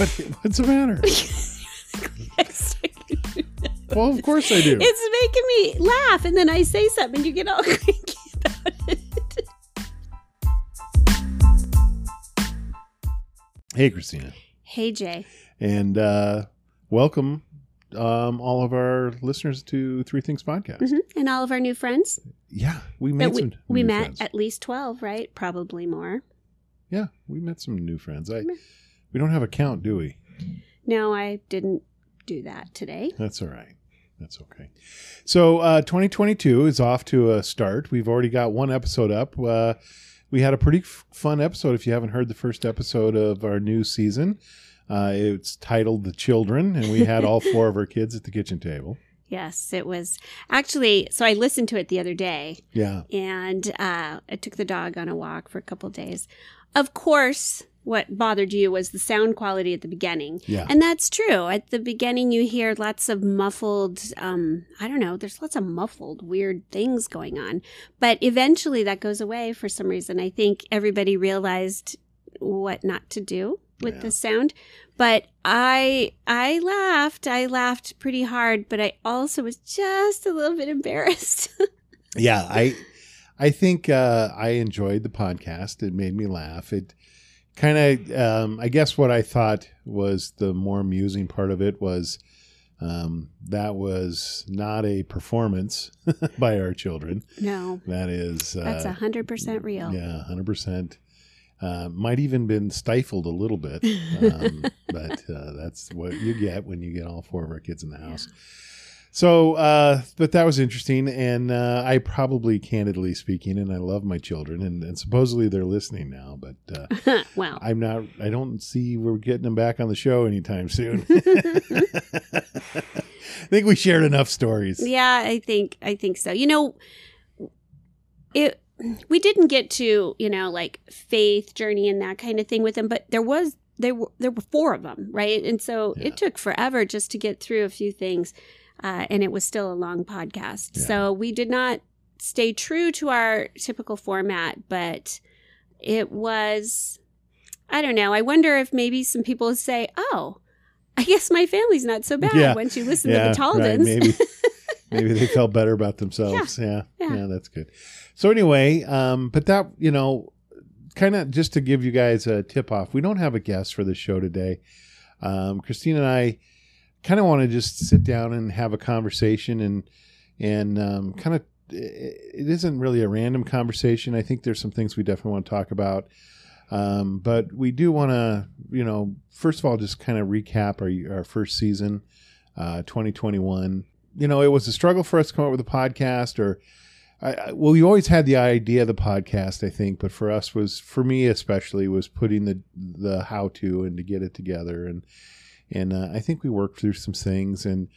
What, what's the matter? well, of course I do. It's making me laugh, and then I say something, and you get all cranky about it. Hey, Christina, Hey, Jay. and uh, welcome um, all of our listeners to Three Things Podcast. Mhm. And all of our new friends Yeah, we made we, some. we met friends. at least 12, right? Probably more. Yeah, we met some new friends. I Yeah. We don't have a count, do we? No, I didn't do that today. That's all right. That's okay. So, uh, 2022 is off to a start. We've already got one episode up. Uh, we had a pretty f- fun episode. If you haven't heard the first episode of our new season, uh, it's titled "The Children," and we had all four of our kids at the kitchen table. Yes, it was actually. So I listened to it the other day, Yeah, and uh, I took the dog on a walk for a couple of days. Of course, what bothered you was the sound quality at the beginning. yeah, And that's true. At the beginning, you hear lots of muffled, um, I don't know, there's lots of muffled, weird things going on. But eventually that goes away for some reason. I think everybody realized what not to do with Yeah. the sound. But I I laughed. I laughed pretty hard, but I also was just a little bit embarrassed. yeah. I I think uh, I enjoyed the podcast. It made me laugh. It kind of, um, I guess, what I thought was the more amusing part of it was. Um, that was not a performance by our children. no, That is, uh, that's a hundred percent real. Yeah, hundred percent. Uh, might even been stifled a little bit, um, but uh, that's what you get when you get all four of our kids in the house. So, uh, but that was interesting, and uh, I probably, candidly speaking, and I love my children, and, and supposedly they're listening now, but uh, well, I'm not. I don't see we're getting them back on the show anytime soon. I think we shared enough stories. Yeah, I think I think so. You know, it we didn't get to you know like faith journey and that kind of thing with them, but there was there were there were four of them, right? And so Yeah. it took forever just to get through a few things, uh, and it was still a long podcast. Yeah. So we did not stay true to our typical format, but it was. I don't know. I wonder if maybe some people say, "Oh, I guess my family's not so bad Yeah. once you listen yeah, to the Taldens." right, maybe maybe they felt better about themselves. Yeah, yeah, Yeah. that's good. So anyway, um, but that you know, kind of just to give you guys a tip off, we don't have a guest for the show today. Um, Christine and I kind of want to just sit down and have a conversation and and um, kind of it isn't really a random conversation. I think there's some things we definitely want to talk about. Um, but we do want to, you know, first of all, just kind of recap our, our first season, uh, 2021. You know, it was a struggle for us to come up with a podcast or, I, I, well, we always had the idea of the podcast, I think, but for us was, for me especially, was putting the, the how to and to get it together. And, and, uh, I think we worked through some things and,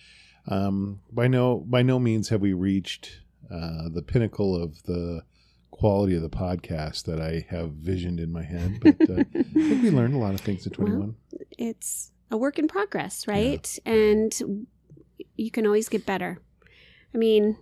um, by no, by no means have we reached, uh, the pinnacle of the, quality of the podcast that I have visioned in my head. But uh, I think we learned a lot of things in 21. it's a work in progress, right? And you can always get better. I mean,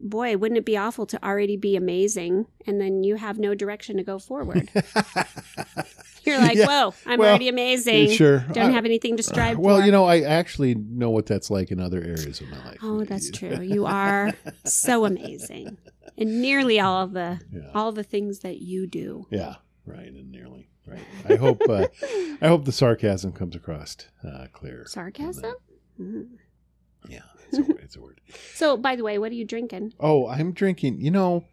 boy, wouldn't it be awful to already be amazing and then you have no direction to go forward? You're like, Yeah, whoa, I'm well, already amazing. sure. Don't I- have anything to strive well, for. Well, you know, I actually know what that's like in other areas of my life. Oh, that's true. You are so amazing. And nearly all of the Yeah. all the things that you do. Yeah, right, and nearly right. I hope uh, I hope the sarcasm comes across uh, clear. Sarcasm? Mhm. Yeah, it's a, it's a word. So, by the way, what are you drinking? Oh, I'm drinking. You know,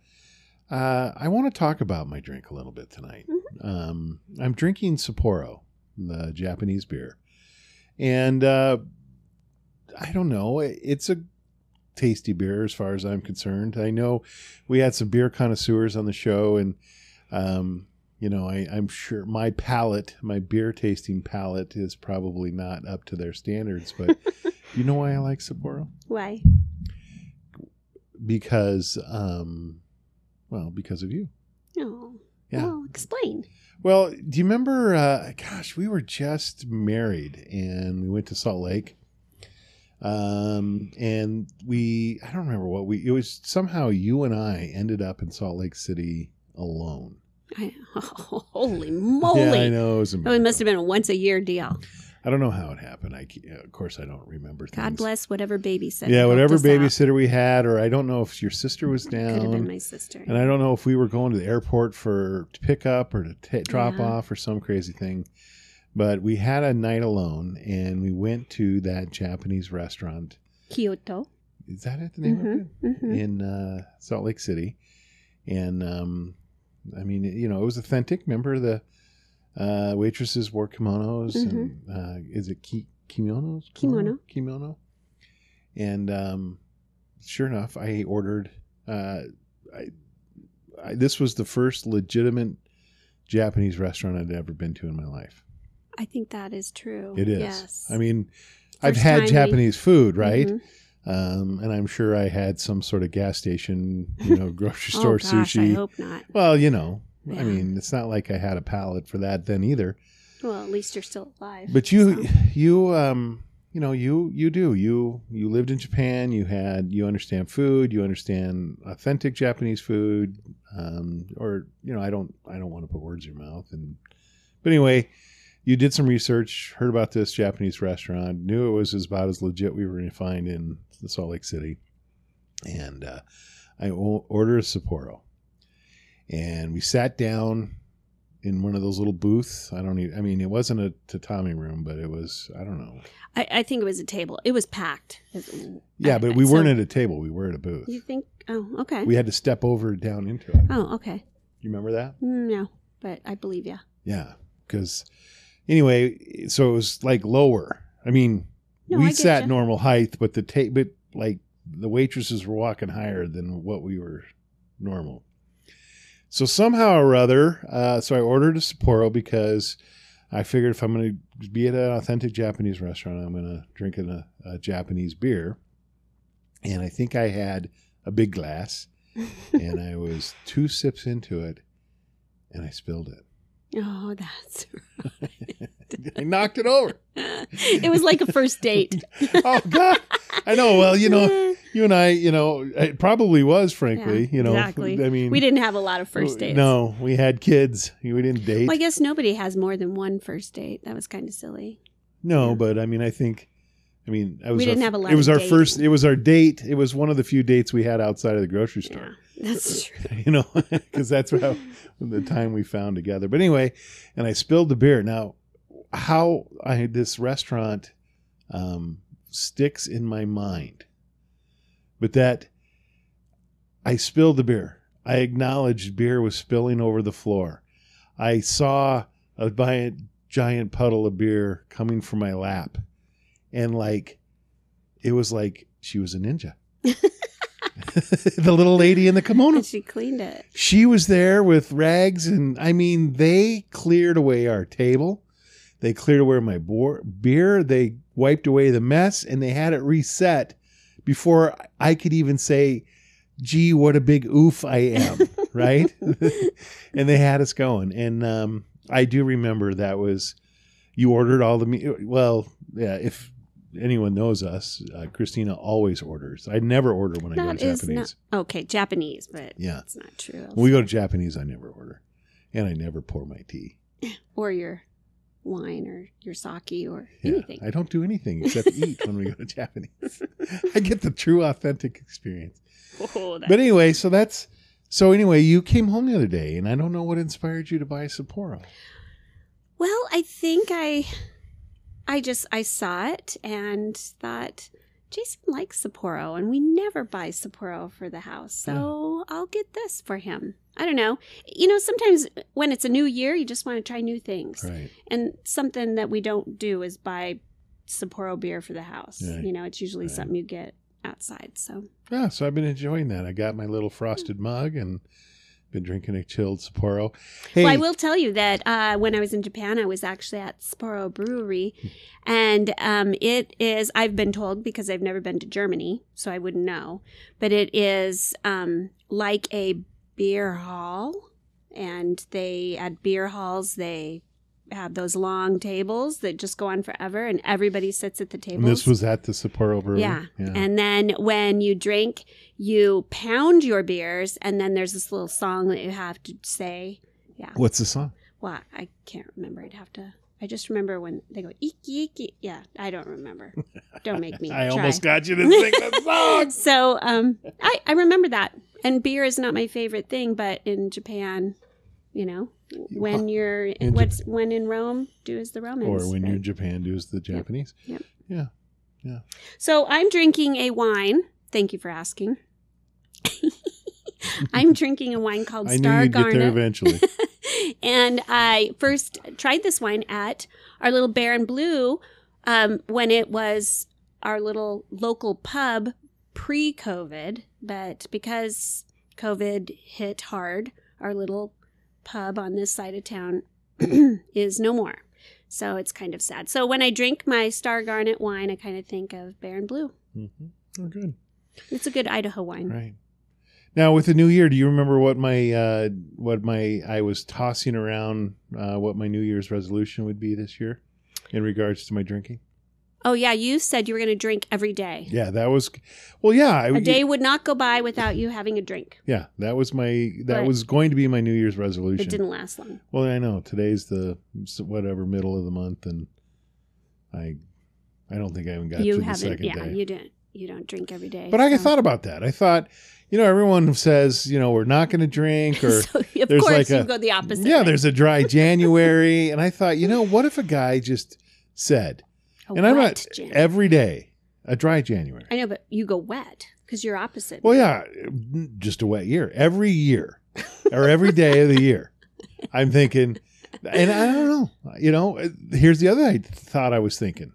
uh, I want to talk about my drink a little bit tonight. Um, I'm drinking Sapporo, the Japanese beer, and uh, I don't know. It's a tasty beer as far as I'm concerned. I know we had some beer connoisseurs on the show, and um, you know, I, I'm sure my palate, my beer tasting palate, is probably not up to their standards. But you know why I like Sapporo? Why? because um well because of you Oh, yeah well, explain. well do you remember uh gosh we were just married and we went to salt lake um and we i don't remember what we it was somehow you and i ended up in salt lake city alone I, holy yeah i moly! know it was oh, it must have been a once a year deal. I don't know how it happened. I of course I don't remember. God bless whatever babysitter. Yeah, whatever us out. babysitter we had, or I don't know if your sister was down. Could have been my sister. and I don't know if we were going to the airport for to pick up or to ta drop Yeah. off or some crazy thing. But we had a night alone, and we went to that Japanese restaurant. Kyoto. Is that it? The name of it? hmm in uh, Salt Lake City, and um, I mean, you know, it was authentic. Remember the uh, waitresses wore kimonos, and uh, is it ki- kimonos? Kimono. Kimono. And um, sure enough, I ordered. Uh, I, I this was the first legitimate Japanese restaurant I'd ever been to in my life. I think that is true. It is. Yes. I mean, I've had time we- Japanese food, right? Mhm. Um, and I'm sure I had some sort of gas station, you know, grocery store oh, gosh, sushi. I hope not. Well, you know, I mean, it's not like I had a palate for that then either. Well, at least you're still alive. But you, so. you, um, you know, you, you do. You, you lived in Japan. You had, you understand food. You understand authentic Japanese food. Um, or you know, I don't, I don't want to put words in your mouth. And but anyway, you did some research, heard about this Japanese restaurant, knew it was about as legit we were going to find in the Salt Lake City, and uh, I ordered a Sapporo, and we sat down in one of those little booths. I don't even. I mean, it wasn't a tatami room, but it was. I don't know. I, I think it was a table. It was packed. Yeah, but we so- weren't at a table. We were at a booth. You think? Oh, okay. We had to step over down into it. oh, okay. You remember that? Mm, No, but I believe you. Yeah, because anyway, so it was like lower. I mean, No, we I sat ya. normal height, but the ta- but like the waitresses were walking higher than what we were normal. So somehow or other, uh, so I ordered a Sapporo because I figured if I'm going to be at an authentic Japanese restaurant, I'm going to drink a, a Japanese beer. And I think I had a big glass, and I was two sips into it, and I spilled it. Oh, that's. I knocked it over. it was like a first date. Oh God! I know. Well, you know, you and I, you know, it probably was, frankly. Yeah, you know, exactly. I mean, we didn't have a lot of first dates. No, we had kids. We didn't date. Well, I guess nobody has more than one first date. That was kind of silly. no, yeah. but I mean, I think, I mean, I was. We didn't have a lot It was of our dating. first. It was our date. It was one of the few dates we had outside of the grocery store. Yeah, that's true. you know, because that's how the time we found together. But anyway, and I spilled the beer. Now, how I this restaurant um, sticks in my mind, but that I spilled the beer. I acknowledged beer was spilling over the floor. I saw a giant, giant puddle of beer coming from my lap, and like it was like she was a ninja. the little lady in the kimono And she cleaned it. she was there with rags and i mean they cleared away our table they cleared away my boar- beer they wiped away the mess and they had it reset before i could even say gee what a big oof i am right and they had us going and um, i do remember that was you ordered all the me- well yeah if anyone knows us uh, christina always orders i never order when i go That to japanese not okay. Japanese, but Yeah. that's not true. when we go to Japanese, I never order, and I never pour my tea. or your wine or your sake or Yeah, anything. I don't do anything except eat when we go to Japanese. I get the true, authentic experience. Oh, But anyway, so that's so. Anyway, you came home the other day, and I don't know what inspired you to buy Sapporo. well, I think I, I just I saw it and thought Jason likes Sapporo, and we never buy Sapporo for the house, so I'll get this for him. I don't know. You know, sometimes when it's a new year, you just want to try new things. Right. And something that we don't do is buy Sapporo beer for the house. Right. You know, it's usually Right. something you get outside. So Yeah, so I've been enjoying that. I got my little frosted mug and been drinking a chilled Sapporo. Hey, Well, I will tell you that uh, when I was in Japan, I was actually at Sapporo Brewery, and um, it is. I've been told because I've never been to Germany, so I wouldn't know, but it is um, like a beer hall, and they at beer halls they have those long tables that just go on forever, and everybody sits at the table. this was at the Sapporo Brewery. Yeah. And then when you drink, you pound your beers, and then there's this little song that you have to say. Yeah. What's the song? Well, I can't remember. I'd have to I just remember when they go eeki eeki. Yeah, I don't remember. Don't make me. I try. almost got you to sing that song. So um, I I remember that. And beer is not my favorite thing, but in Japan, you know, when you're In what's when in Rome, do as the Romans. or when you're in? Japan, do as the Japanese. Yep. Yeah. Yeah. So I'm drinking a wine. Thank you for asking. I'm drinking a wine called I Star you'd get there Garnet. eventually. And I first tried this wine at our little Baron Blue um, when it was our little local pub pre COVID. But because COVID hit hard, our little pub on this side of town is no more. So it's kind of sad. So when I drink my Star Garnet wine, I kind of think of Baron Blue. hmm Oh, good. It's a good Idaho wine. Right. Now with the new year, do you remember what my uh what my I was tossing around uh what my New Year's resolution would be this year in regards to my drinking? Oh, yeah. You said you were going to drink every day. Yeah, that was well, yeah, I, A day would not go by without you having a drink. Yeah, that was my that But- was going to be my New Year's resolution. It didn't last long. Well, I know today's the whatever middle of the month, and I I don't think I even got you to the haven't second yeah day. you don't you don't drink every day but I thought about that. I thought, you know, everyone says, you know, we're not going to drink, or so of there's course like you a- go the opposite yeah, way. there's a dry January, and I thought, you know, what if a guy just said, A and I'm not Jan- every day a dry January. i know but you go wet because you're opposite Well, yeah, just a wet year. Every year or every day of the year. I'm thinking, and I don't know, you know, here's the other I thought I was thinking.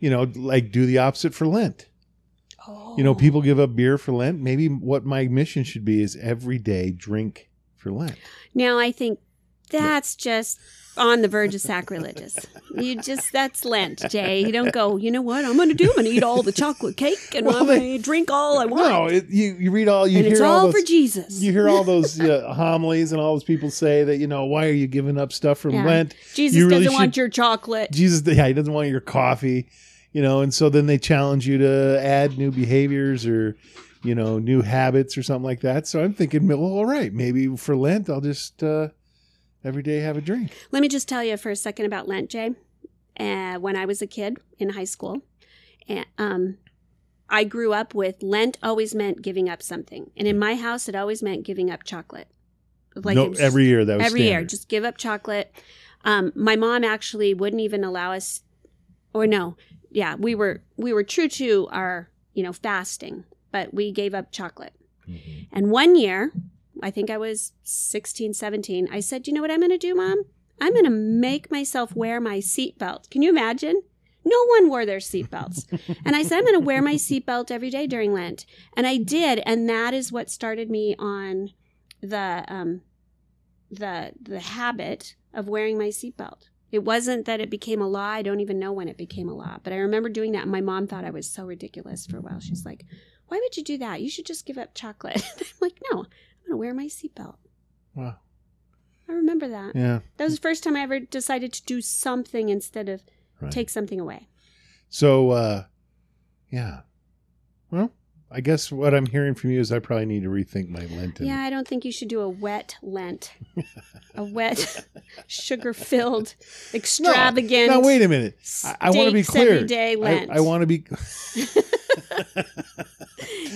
You know, like do the opposite for Lent. oh. You know, people give up beer for Lent. Maybe what my mission should be is every day drink for Lent. now i think that's just on the verge of sacrilegious you just that's lent jay you don't go you know what i'm gonna do i'm gonna eat all the chocolate cake and Well, i'm gonna drink all i want No, it, you you read all you and hear it's all, all those, for jesus you hear all those uh, homilies and all those people say that you know why are you giving up stuff from Yeah. Lent? jesus you really doesn't want your chocolate Jesus, yeah, he doesn't want your coffee, you know, and so then they challenge you to add new behaviors or, you know, new habits or something like that. So I'm thinking, well, all right, maybe for Lent, I'll just uh, every day have a drink. Let me just tell you for a second about Lent, Jay. Uh, when I was a kid in high school, and, um, I grew up with Lent always meant giving up something, and in my house, it always meant giving up chocolate. Like no, it's- every year that was every year, just give up chocolate. Um, my mom actually wouldn't even allow us, or no, yeah, we were we were true to our you know fasting, but we gave up chocolate. Mhm. And one year, I think I was 16, 17, I said, Do You know what I'm going to do, mom? I'm going to make myself wear my seatbelt. Can you imagine? No one wore their seatbelts. and I said, I'm going to wear my seatbelt every day during Lent. And I did. And that is what started me on the, um, the, the habit of wearing my seatbelt. It wasn't that it became a law. I don't even know when it became a law, but I remember doing that. And my mom thought I was so ridiculous for a while. She's like, why would you do that? You should just give up chocolate. I'm like, no, to wear my seatbelt. Wow. I remember that. Yeah. That was the first time I ever decided to do something instead of Right. take something away. So, uh, yeah. Well, I guess what I'm hearing from you is I probably need to rethink my Lenten. Yeah, I don't think you should do a wet Lent. a wet, sugar filled, extravagant. Now, wait a minute. I, I want to be clear. Every day Lent. I, I want to be.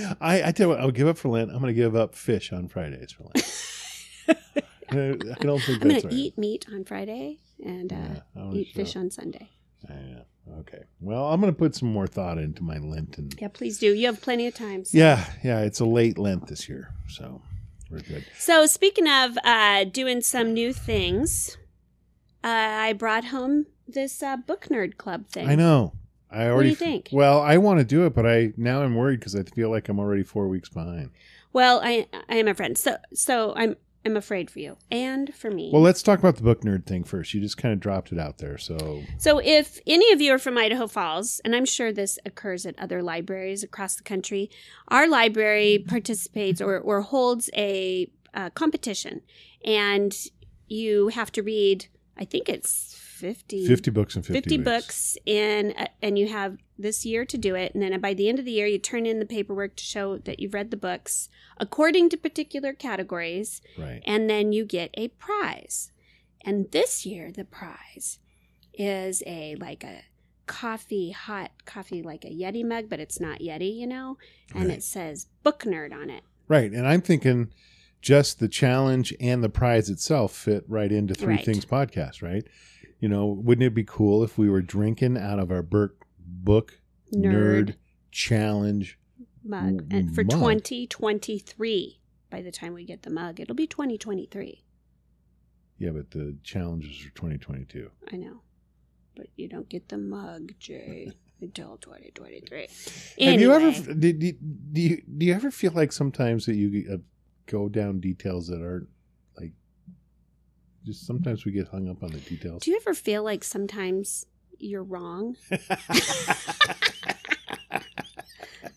I, I tell you what, I'll give up for Lent. I'm going to give up fish on Fridays for Lent. I don't think I'm going to eat meat on Friday and uh, Yeah, eat fish on Sunday. Yeah. Okay. Well, I'm going to put some more thought into my Lenten. Yeah, please do. You have plenty of time. so- Yeah, yeah. It's a late Lent this year, so we're good. So, speaking of uh, doing some new things, uh, I brought home this uh, book nerd club thing. I know. I already. you think? Well, I want to do it, but I now I'm worried because I feel like I'm already four weeks behind. Well, I I am a friend, so so I'm I'm afraid for you and for me. Well, let's talk about the book nerd thing first. You just kind of dropped it out there, so so, if any of you are from Idaho Falls, and I'm sure this occurs at other libraries across the country, our library participates or or holds a uh, competition, and you have to read. I think it's fifty 50 books and 50, 50 weeks. books in uh, and you have this year to do it and then by the end of the year you turn in the paperwork to show that you've read the books according to particular categories Right. and then you get a prize And this year, the prize is a like a coffee, hot coffee, like a Yeti mug, but it's not Yeti, you know? And Right. it says book nerd on it. Right. And I'm thinking just the challenge and the prize itself fit right into Three Right. Things podcast, right? You know, wouldn't it be cool if we were drinking out of our Burke book Nerd, challenge? mug. And for mug. 2023, by the time we get the mug, it'll be 2023. Yeah, but the challenges are 2022. I know. But you don't get the mug, Jay, until 2023. Have you ever did you, do you do you ever feel like sometimes that you uh, go down details that aren't just sometimes we get hung up on the details. Do you ever feel like sometimes you're wrong?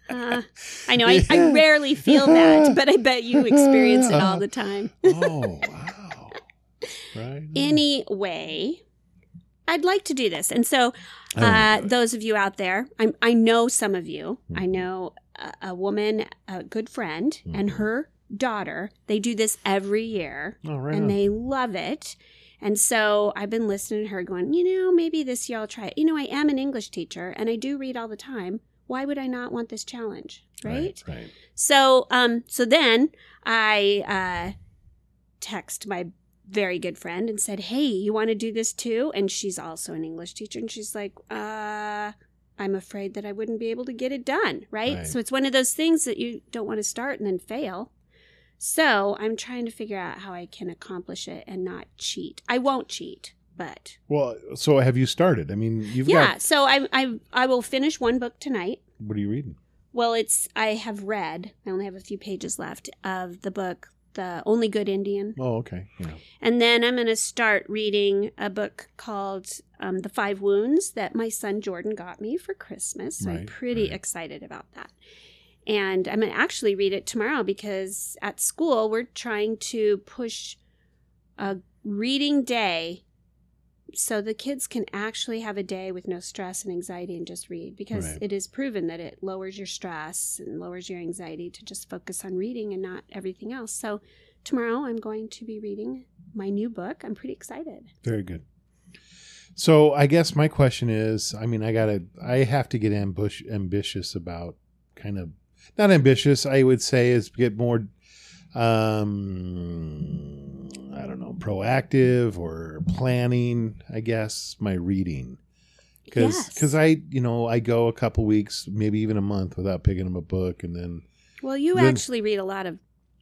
Uh, I know I, I rarely feel that, but I bet you experience it all the time. oh wow! Right. Anyway, I'd like to do this. And so, uh, those of you out there, I'm, I know some of you. I Mhm. know a, a woman, a good friend, and Mhm. her daughter. They do this every year. Oh, right and on. they love it. And so I've been listening to her going, you know, maybe this year I'll try it. You know, I am an English teacher and I do read all the time. Why would I not want this challenge? Right. Right. right. So um so then I uh text my very good friend and said, Hey, you want to do this too? And she's also an English teacher and she's like, uh I'm afraid that I wouldn't be able to get it done, right? Right. So it's one of those things that you don't want to start and then fail. So I'm trying to figure out how I can accomplish it and not cheat. I won't cheat, but Well, so have you started? I mean, you've yeah. got. So I I I will finish one book tonight. What are you reading? Well, it's I have read. I only have a few pages left of the book, The Only Good Indian, Oh, okay. Yeah. and then I'm going to start reading a book called um, The Five Wounds that my son Jordan got me for Christmas. So I'm pretty right. excited about that. And I'm going to actually read it tomorrow because at school we're trying to push a reading day so the kids can actually have a day with no stress and anxiety and just read because Right. it is proven that it lowers your stress and lowers your anxiety to just focus on reading and not everything else. So tomorrow I'm going to be reading my new book. I'm pretty excited. Very good. So I guess my question is, I mean, I gotta, I have to get ambush, ambitious about kind of not ambitious. I would say is get more, um, I don't know, proactive or planning. I guess my reading, because Yes. because I you know I go a couple weeks, maybe even a month without picking up a book, and then Well, you Then- actually read a lot of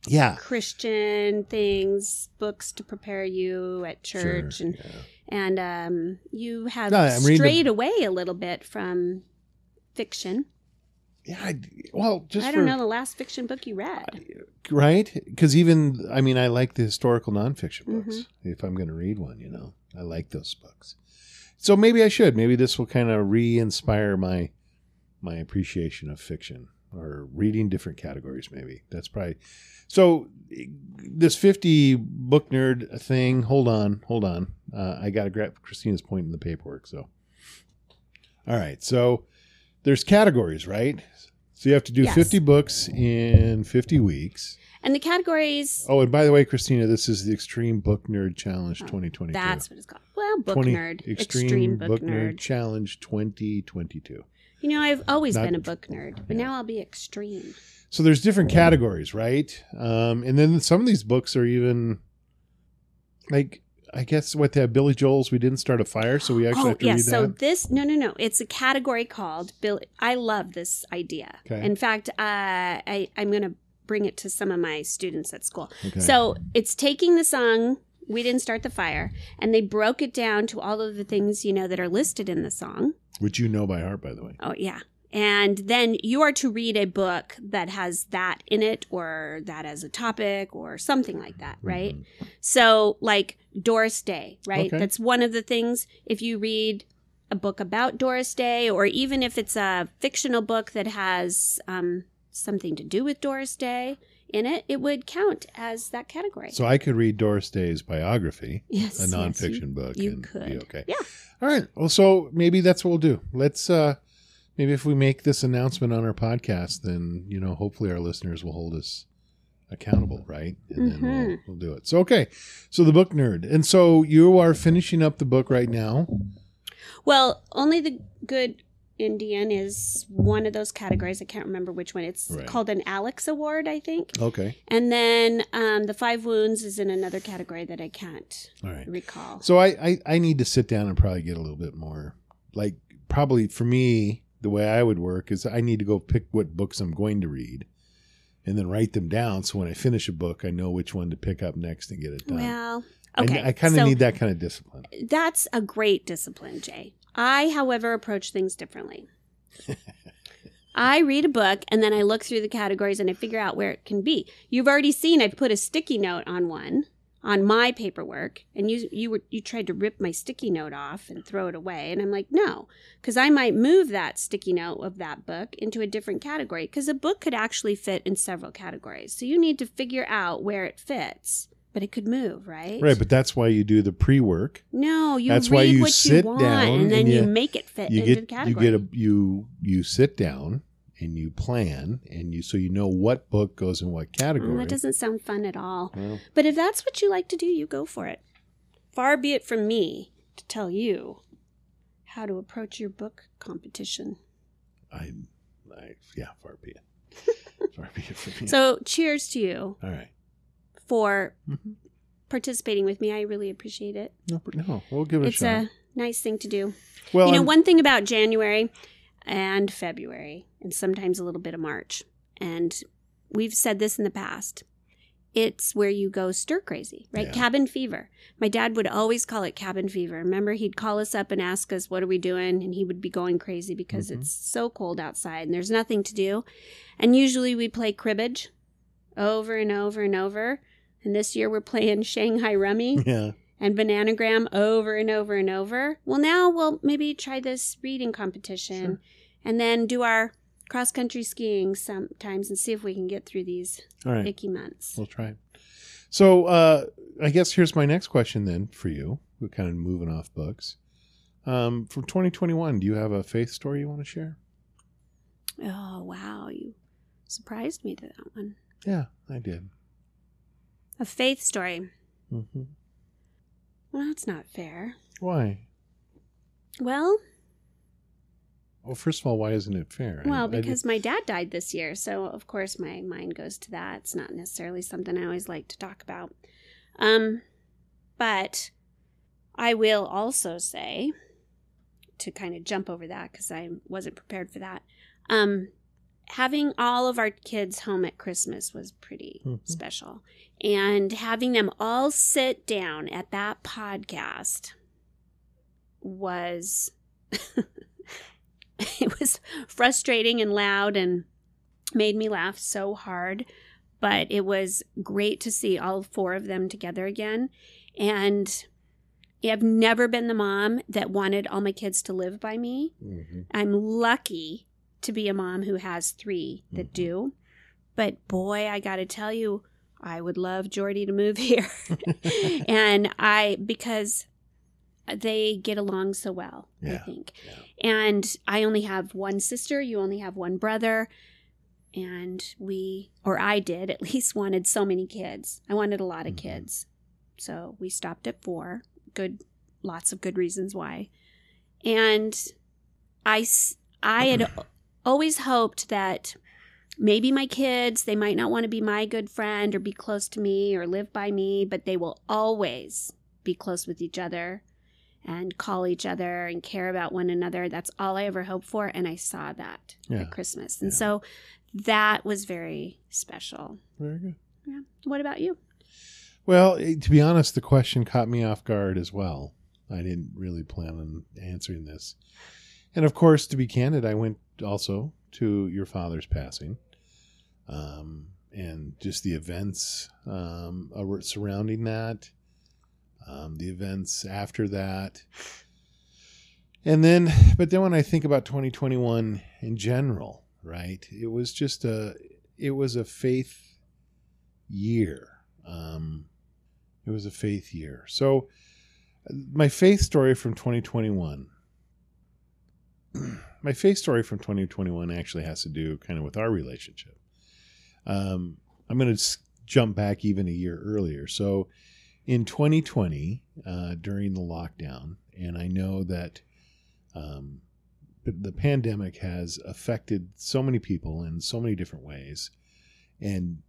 yeah, Christian things, books to prepare you at church, sure, and yeah. and um, you have No, the- strayed away a little bit from fiction. Yeah. I, well, just I don't for, know the last fiction book you read. right because even i mean i like the historical nonfiction books Mm-hmm. if i'm going to read one you know i like those books so maybe i should maybe this will kind of re-inspire my my appreciation of fiction or reading different categories maybe that's probably so this 50 book nerd thing hold on hold on uh, i gotta grab christina's point in the paperwork so all right so there's categories right so you have to do Yes. 50 books in 50 weeks And the categories, Oh, and by the way, Christina, this is the Extreme Book Nerd Challenge 2022. that's what it's called. Well, book 20 nerd, Extreme, Book, Nerd. Challenge 2022. You know, I've always Not- been a book nerd, but yeah. now I'll be extreme. So there's different categories, right? Um, and then some of these books are even like I guess what have Billy Joel's "We Didn't Start a Fire," so we actually oh, have to yeah. read So that. this, no, no, no. It's a category called Bill. I love this idea. Okay. In fact, uh, I, I'm going to bring it to some of my students at school. Okay. So it's taking the song "We Didn't Start the Fire" and they broke it down to all of the things you know that are listed in the song. which you know by heart, by the way. Oh yeah. And then you are to read a book that has that in it or that as a topic or something like that, right? Mhm. So, like Doris Day, right? Okay. That's one of the things. If you read a book about Doris Day, or even if it's a fictional book that has um, something to do with Doris Day in it, it would count as that category. So I could read Doris Day's biography, yes, a yes, you- nonfiction book, you and could. be okay. Yeah. All right. Well, so maybe that's what we'll do. Let's uh maybe if we make this announcement on our podcast, then you know hopefully our listeners will hold us accountable, right? And then we'll, Mhm. we'll do it. So okay, so the book nerd, and so you are finishing up the book right now. Well, only the good Indian is one of those categories. I can't remember which one. It's Right. called an Alex Award, I think. Okay, And then um, the Five Wounds is in another category that I can't all right. recall. So I, I I need to sit down and probably get a little bit more like probably for me the way I would work is I need to go pick what books I'm going to read and then write them down so when I finish a book I know which one to pick up next and get it done. Well, I- okay. I, kind of so need that kind of discipline. That's a great discipline, Jay. I, however, approach things differently. I read a book and then I look through the categories and I figure out where it can be. You've already seen I put a sticky note on one on my paperwork and you you were you tried to rip my sticky note off and throw it away and I'm like, "No, cuz I might move that sticky note of that book into a different category cuz a book could actually fit in several categories. So you need to figure out where it fits, but it could move, right? Right, but that's why you do the pre-work. No, you That's read why you what sit you want down and then and you, you- make it fit You into the get you get a you you sit down and you plan and you so you know what book goes in what Oh, category. that doesn't sound fun at all. Well, But if that's what you like to do, you go for it. Far be it from me to tell you how to approach your book competition. I, I yeah, far be it. far be it from me. So, cheers to you All right. for Mhm. participating with me. I really appreciate it. No, no, we'll give it It's a shot. a nice thing to do. well, you know, I'm- one thing about January and February, and sometimes a little bit of March, and we've said this in the past. It's where you go stir crazy, right? Yeah. Cabin fever. My dad would always call it cabin fever. Remember, he'd call us up and ask us, What are we doing? And he would be going crazy because Mhm. it's so cold outside and there's nothing to do. And usually we play cribbage over and over and over. And this year we're playing Shanghai Rummy yeah. And bananagram over and over and over. Well, now we'll maybe try this reading competition Sure. and then do our cross country skiing sometimes and see if we can get through these All right. icky months. We'll try. So, uh, I guess here's my next question then for you. We're kind of moving off books. Um, from 2021, do you have a faith story you want to share? Oh, wow. You surprised me to that one. Yeah, I did. A faith story. hmm Well, that's not fair. Why? Well, Well, first of all, why isn't it fair? Well, because my dad died this year, so of course my mind goes to that. It's not necessarily something I always like to talk about. Um, but I will also say to kind of jump over that because I wasn't prepared for that. Um, having all of our kids home at Christmas was pretty Mhm. special, and having them all sit down at that podcast was it was frustrating and loud and made me laugh so hard but it was great to see all four of them together again and i've never been the mom that wanted all my kids to live by me Mhm. i'm lucky to be a mom who has three that Mhm. do but boy i gotta tell you i would love jordy to move here and I because they get along so well. I think, yeah. and I only have one sister. You only have one brother, and we or I did at least wanted so many kids. I wanted a lot of Mhm. kids, so we stopped at four. Good, lots of good reasons why, and I, I had always hoped that maybe my kids they might not want to be my good friend or be close to me or live by me but they will always be close with each other and call each other and care about one another that's all i ever hoped for and i saw that Yeah. at christmas and Yeah. so that was very special Very good. yeah what about you Well, eh, to be honest, the question caught me off guard as well. I didn't really plan on answering this. And of course, to be candid, I went also to your father's passing um, and just the events um, surrounding that, um, the events after that. And then, but then when I think about 2021 in general, right, it was just a, it was a faith year. Um, it was a faith year. So, uh, my faith story from 2021. My faith story from 2021 actually has to do kind of with our relationship. Um, I'm going to jump back even a year earlier. So in 2020, uh, during the lockdown, and I know that um, the pandemic has affected so many people in so many different ways and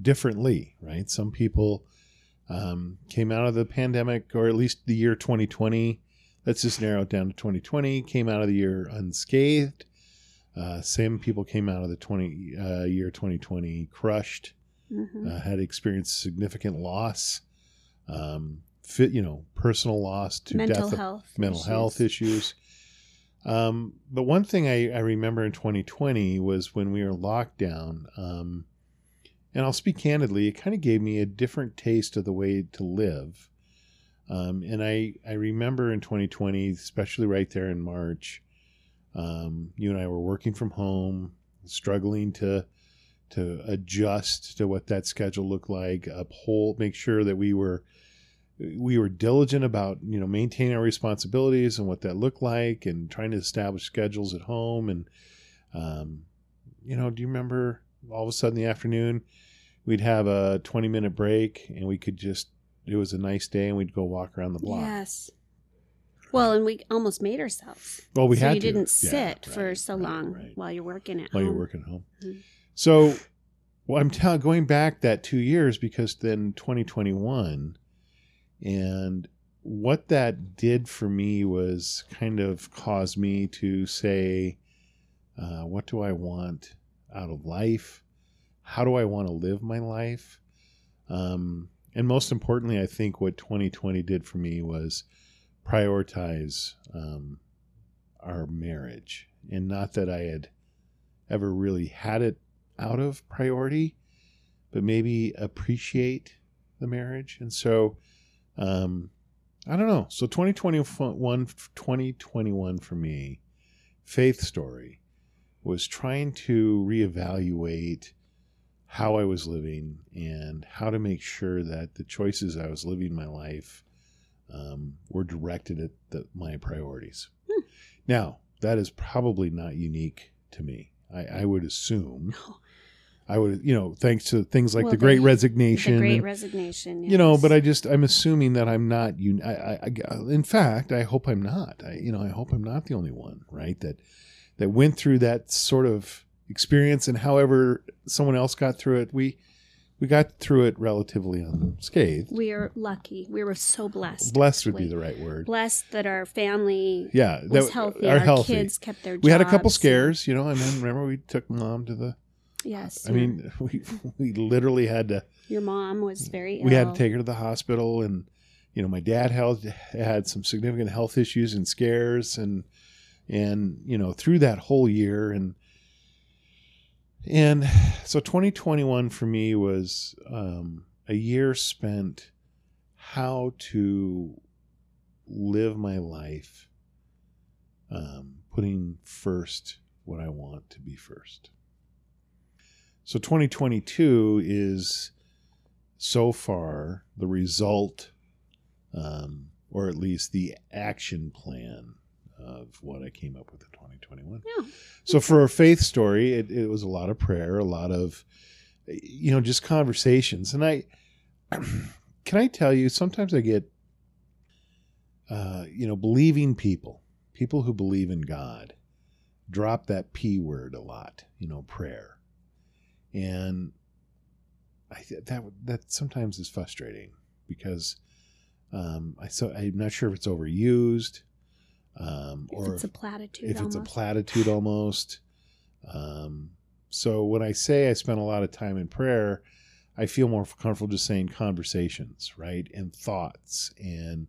differently, right? Some people um, came out of the pandemic, or at least the year 2020. Let's just narrow it down to 2020. Came out of the year unscathed. Uh, some people came out of the 20 uh, year 2020 crushed, Mhm. uh, had experienced significant loss, um, fit, you know, personal loss to mental death, health, mental issues. health issues. Um, but one thing I, I remember in 2020 was when we were locked down. Um, and I'll speak candidly, it kind of gave me a different taste of the way to live. Um, and I, I remember in 2020, especially right there in March, um, you and I were working from home, struggling to to adjust to what that schedule looked like, uphold, make sure that we were we were diligent about you know maintaining our responsibilities and what that looked like, and trying to establish schedules at home. And um, you know, do you remember all of a sudden the afternoon we'd have a 20 minute break and we could just it was a nice day and we'd go walk around the block. Yes. Well, and we almost made ourselves. Well, we so had you to. didn't Yeah, sit right, for so right, long right. while you're working at while home. you're working at home. Mhm. So, well, I'm telling going back that two years because then 2021, and what that did for me was kind of caused me to say, uh, what do I want out of life? How do I want to live my life? Um, and most importantly, I think what 2020 did for me was prioritize um, our marriage. And not that I had ever really had it out of priority, but maybe appreciate the marriage. And so, um, I don't know. So 2021, 2021 for me, faith story was trying to reevaluate how I was living and how to make sure that the choices I was living my life um, were directed at the, my priorities. Hmm. Now, that is probably not unique to me. I, I would assume. No. I would, you know, thanks to things like Well, the Great the- Resignation, The Great and- Resignation. you know. But I just, I'm assuming that I'm not. You, I, I, I, in fact, I hope I'm not. I, you know, I hope I'm not the only one, right? That that went through that sort of experience, and however someone else got through it, we we got through it relatively unscathed. we are lucky. We were so blessed. Blessed would be the right word. Blessed that our family Yeah, was healthy. Our healthy. kids kept their. we had a couple scares, you know, and then remember we took mom to the. Yes. I mean, we we literally had to your mom was very. we had to take her to the hospital and you know my dad held, had some significant health issues and scares and and you know through that whole year and and so 2021 for me was um, a year spent how to live my life um, putting first what i want to be first. So 2022 is so far the result, um, or at least the action plan of what I came up with in 2021. Yeah. So for a faith story, it, it was a lot of prayer, a lot of, you know, just conversations. And I, can I tell you, sometimes I get, uh, you know, believing people, people who believe in God, drop that P word a lot, you know, prayer. And I th- that that sometimes is frustrating because um, I so I'm not sure if it's overused um, If or it's a platitude. if it's a almost. platitude almost. Um, so when I say I spent a lot of time in prayer, I feel more comfortable just saying conversations, right, and thoughts and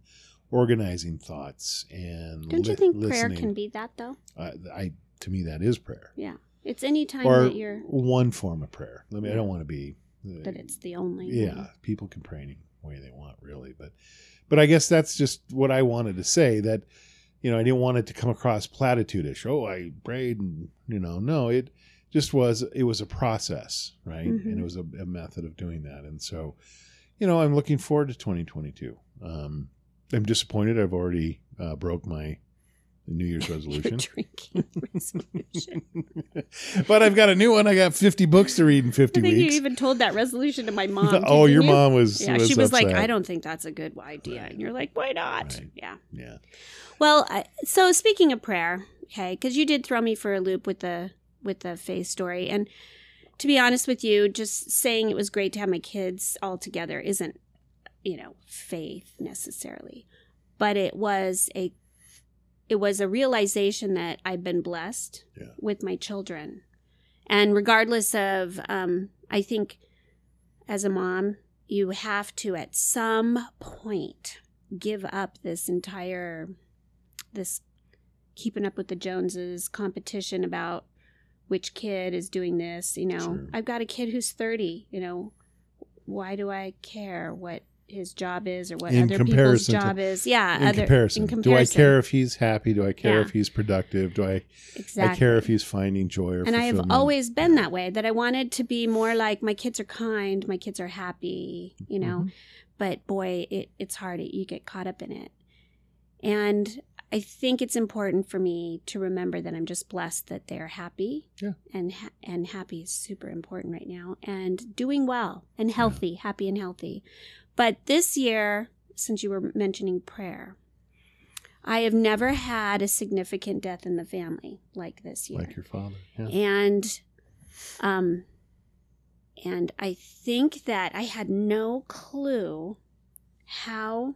organizing thoughts and Don't you think listening. prayer can be that though? I, I to me that is prayer Yeah, It's any time or that you're one form of prayer. Let me. I don't want to be. uh, that it's the only. yeah, one. people can pray any way they want, really. But, but I guess that's just what I wanted to say. That, you know, I didn't want it to come across platitudish. Oh, I prayed, and you know, no, it just was. It was a process, right? And Mhm. it was a, a method of doing that. And so, you know, I'm looking forward to 2022. Um, I'm disappointed. I've already uh, broke my the New Year's resolution. drinking resolution. but I've got a new one. I got 50 books to read in 50 I think weeks. you even told that resolution to my mom. oh, your you? mom was. Yeah, she was like. I don't think that's a good idea. Right. And you're like, why not? Right. Yeah. Yeah. Well, I, so speaking of prayer, okay, because you did throw me for a loop with the with the faith story, and to be honest with you, just saying it was great to have my kids all together isn't, you know, faith necessarily, but it was a it was a realization that I've been blessed Yeah. with my children, and regardless of, um, I think, as a mom, you have to at some point give up this entire this keeping up with the Joneses competition about which kid is doing this. You know, Sure. I've got a kid who's 30. You know, why do I care what his job is or what In other people's comparison to- job is? Yeah, In, other, comparison. in do I care if he's happy? Do I care Yeah. if he's productive? Do I, Exactly. I care if he's finding joy or and I have always been that way. That I wanted to be more like my kids are kind, my kids are happy. You know, Mhm. but boy, it, it's hard. You get caught up in it. And I think it's important for me to remember that I'm just blessed that they're happy. Yeah. And ha- and happy is super important right now and doing well and healthy, happy and healthy. But this year, since you were mentioning prayer, I have never had a significant death in the family like this year like your father. Yeah. and um and i think that i had no clue how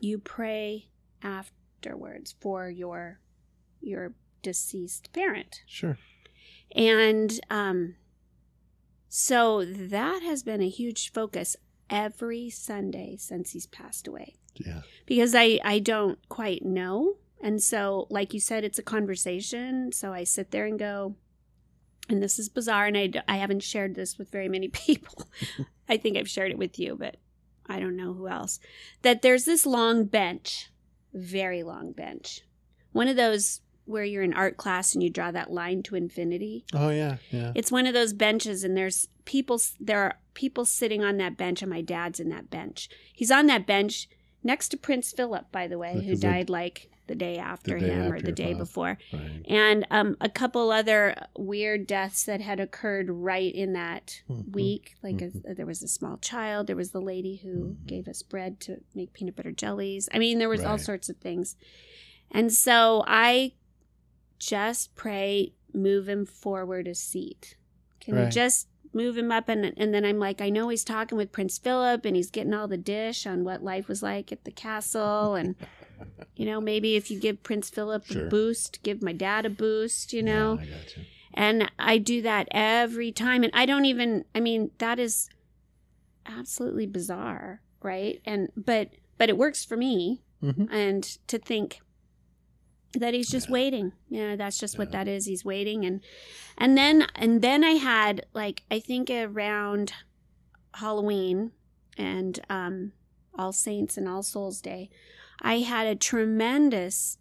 you pray afterwards for your your deceased parent Sure. and um so that has been a huge focus every sunday since he's passed away Yeah. because I I don't quite know. And so like you said it's a conversation, so I sit there and go and this is bizarre and I, I haven't shared this with very many people. I think I've shared it with you, but I don't know who else. That there's this long bench, very long bench. One of those where you're in art class and you draw that line to infinity. Oh yeah. Yeah. It's one of those benches, and there's people. There are people sitting on that bench, and my dad's in that bench. He's on that bench next to Prince Philip, by the way, who they- died like the day after day him or the day father. before, Right. and um, a couple other weird deaths that had occurred right in that Mhm. week. Like a, there was a small child. There was the lady who Mhm. gave us bread to make peanut butter jellies. I mean, there was all sorts of things, and so I just pray, move him forward a seat. Can you Right. just move him up? And and then I'm like, I know he's talking with Prince Philip, and he's getting all the dish on what life was like at the castle, and you know, maybe if you give Prince Philip Sure. a boost, give my dad a boost, you know. Yeah, I you. And I do that every time. And I don't even, I mean, that is absolutely bizarre, right? And, but, but it works for me. Mhm. And to think that he's just Yeah. waiting. Yeah, that's just what that is. He's waiting. And, and then, and then I had like, I think around Halloween and, um, All Saints and All Souls Day, I had a tremendous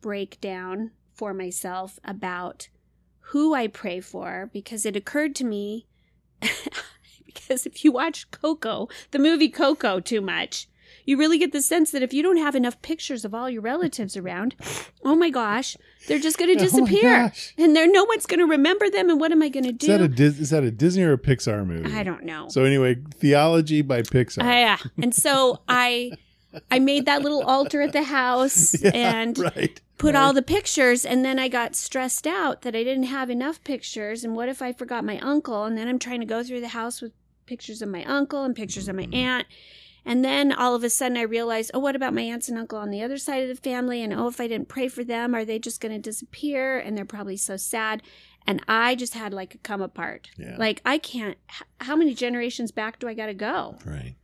breakdown for myself about who I pray for because it occurred to me because if you watch Coco, the movie Coco too much, you really get the sense that if you don't have enough pictures of all your relatives around, oh my gosh, they're just going to Oh disappear. gosh. and there no one's going to remember them and what am I going to Is that do? Dis- is that a Disney or a Pixar movie? I don't know. So anyway, theology by Pixar. Ah, yeah. And so I I made that little altar at the house Yeah, and right. put right. all the pictures and then I got stressed out that I didn't have enough pictures and what if I forgot my uncle and then I'm trying to go through the house with pictures of my uncle and pictures of my Mhm. aunt and then all of a sudden I realized oh what about my aunts and uncle on the other side of the family and oh if I didn't pray for them are they just going to disappear and they're probably so sad and I just had like a come apart Yeah. like I can't how many generations back do I got to go right.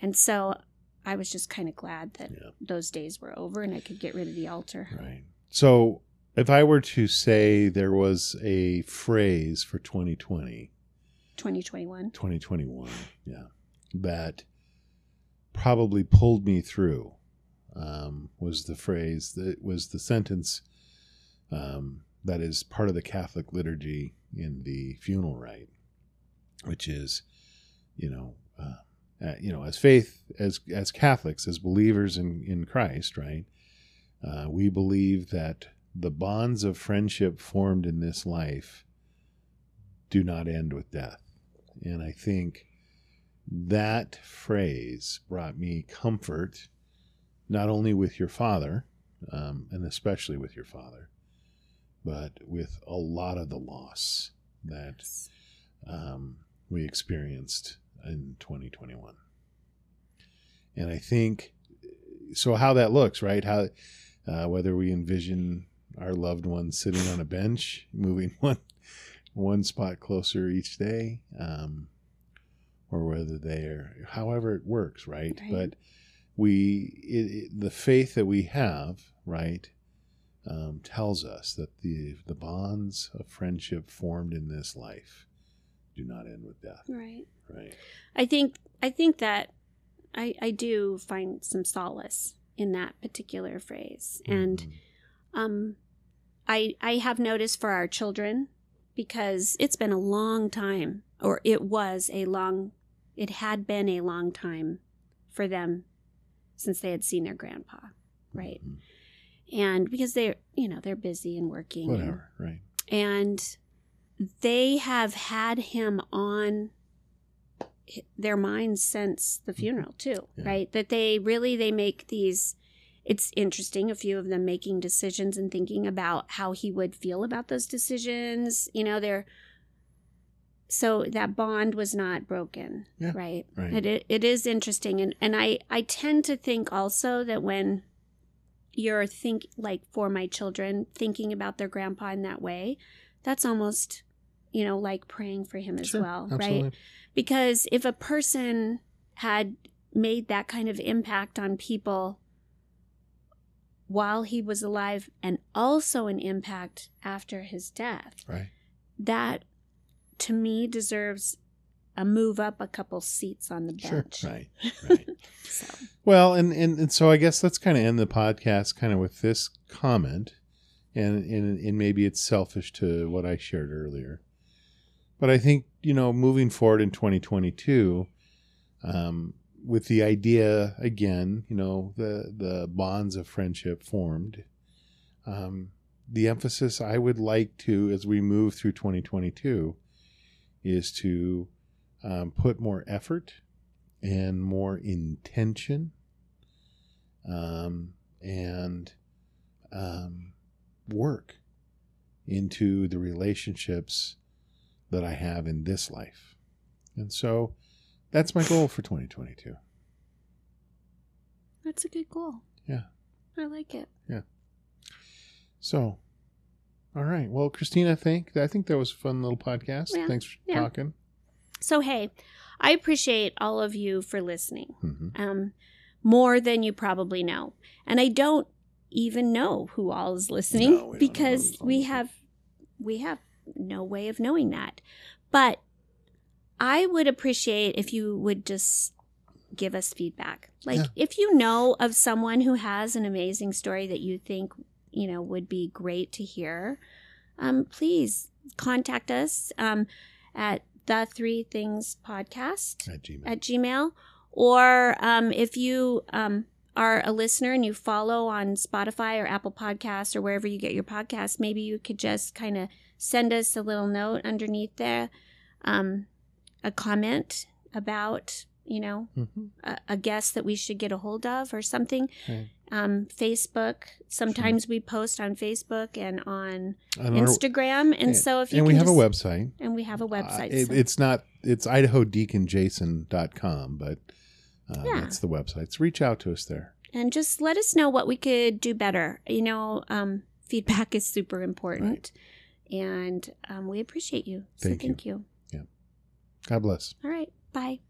and so I was just kind of glad that Yeah. those days were over and I could get rid of the altar. Right. So if I were to say there was a phrase for 2020, 2021. 2021, yeah, that probably pulled me through um, was the phrase that was the sentence um, that is part of the Catholic liturgy in the funeral rite, which is, you know, uh, uh, you know, as faith as as Catholics as believers in in Christ, right? Uh, we believe that the bonds of friendship formed in this life do not end with death. And I think that phrase brought me comfort, not only with your father, um, and especially with your father, but with a lot of the loss that um, we experienced in 2021. And I think so. How that looks, right? How uh, whether we envision our loved ones sitting on a bench, moving one one spot closer each day, um, or whether they're however it works, right? Right. But we it, it, the faith that we have, right, um, tells us that the the bonds of friendship formed in this life do not end with death, Right. right? I think I think that I I do find some solace in that particular phrase. And Mhm. um I I have noticed for our children because it's been a long time or it was a long it had been a long time for them since they had seen their grandpa, right? Mhm. And because they're, you know, they're busy and working and- whatever, right? and they have had him on their minds since the funeral too Yeah. right that they really they make these it's interesting a few of them making decisions and thinking about how he would feel about those decisions you know they're so that bond was not broken Yeah, right, right. It, it, is interesting and and i i tend to think also that when you're think like for my children thinking about their grandpa in that way that's almost you know like praying for him as Sure, well absolutely. right because if a person had made that kind of impact on people while he was alive and also an impact after his death Right. that to me deserves a move up a couple seats on the bench. Sure. Right. Right. so Well, and, and, and so I guess let's kind of end the podcast kind of with this comment, and, and and maybe it's selfish to what I shared earlier, but I think you know moving forward in 2022, um, with the idea again, you know the the bonds of friendship formed, um, the emphasis I would like to as we move through 2022 is to um, put more effort and more intention um, and um, work into the relationships that I have in this life. And so that's my goal for 2022. that's a good goal Yeah. i like it Yeah. So, all right. Well, Christina, I think I think that was a fun little podcast. Yeah, Thanks for yeah. talking. so hey i appreciate all of you for listening hmm um, more than you probably know. And I don't even know who all is listening No, we because we have we have no way of knowing that. But I would appreciate if you would just give us feedback. Like Yeah. if you know of someone who has an amazing story that you think, you know, would be great to hear, um, please contact us um, at the three things podcast At Gmail. at Gmail. Or um, if you um, are a listener and you follow on Spotify or Apple Podcasts or wherever you get your podcasts, maybe you could just kind of send us a little note underneath there, um, a comment about, you know, Mhm. a, a guest that we should get a hold of or something. Right. Um, Facebook. Sometimes we post on Facebook and on On our- Instagram, and and- so if you and we have a website. and we have a Uh, website. it- so- It's not. It's idahodeaconjason.com, but uh, Yeah. that's the website. So reach out to us there. and just let us know what we could do better. You know, um, feedback is super important, and um, we appreciate you. So Thank you. thank you. God bless. All right, bye.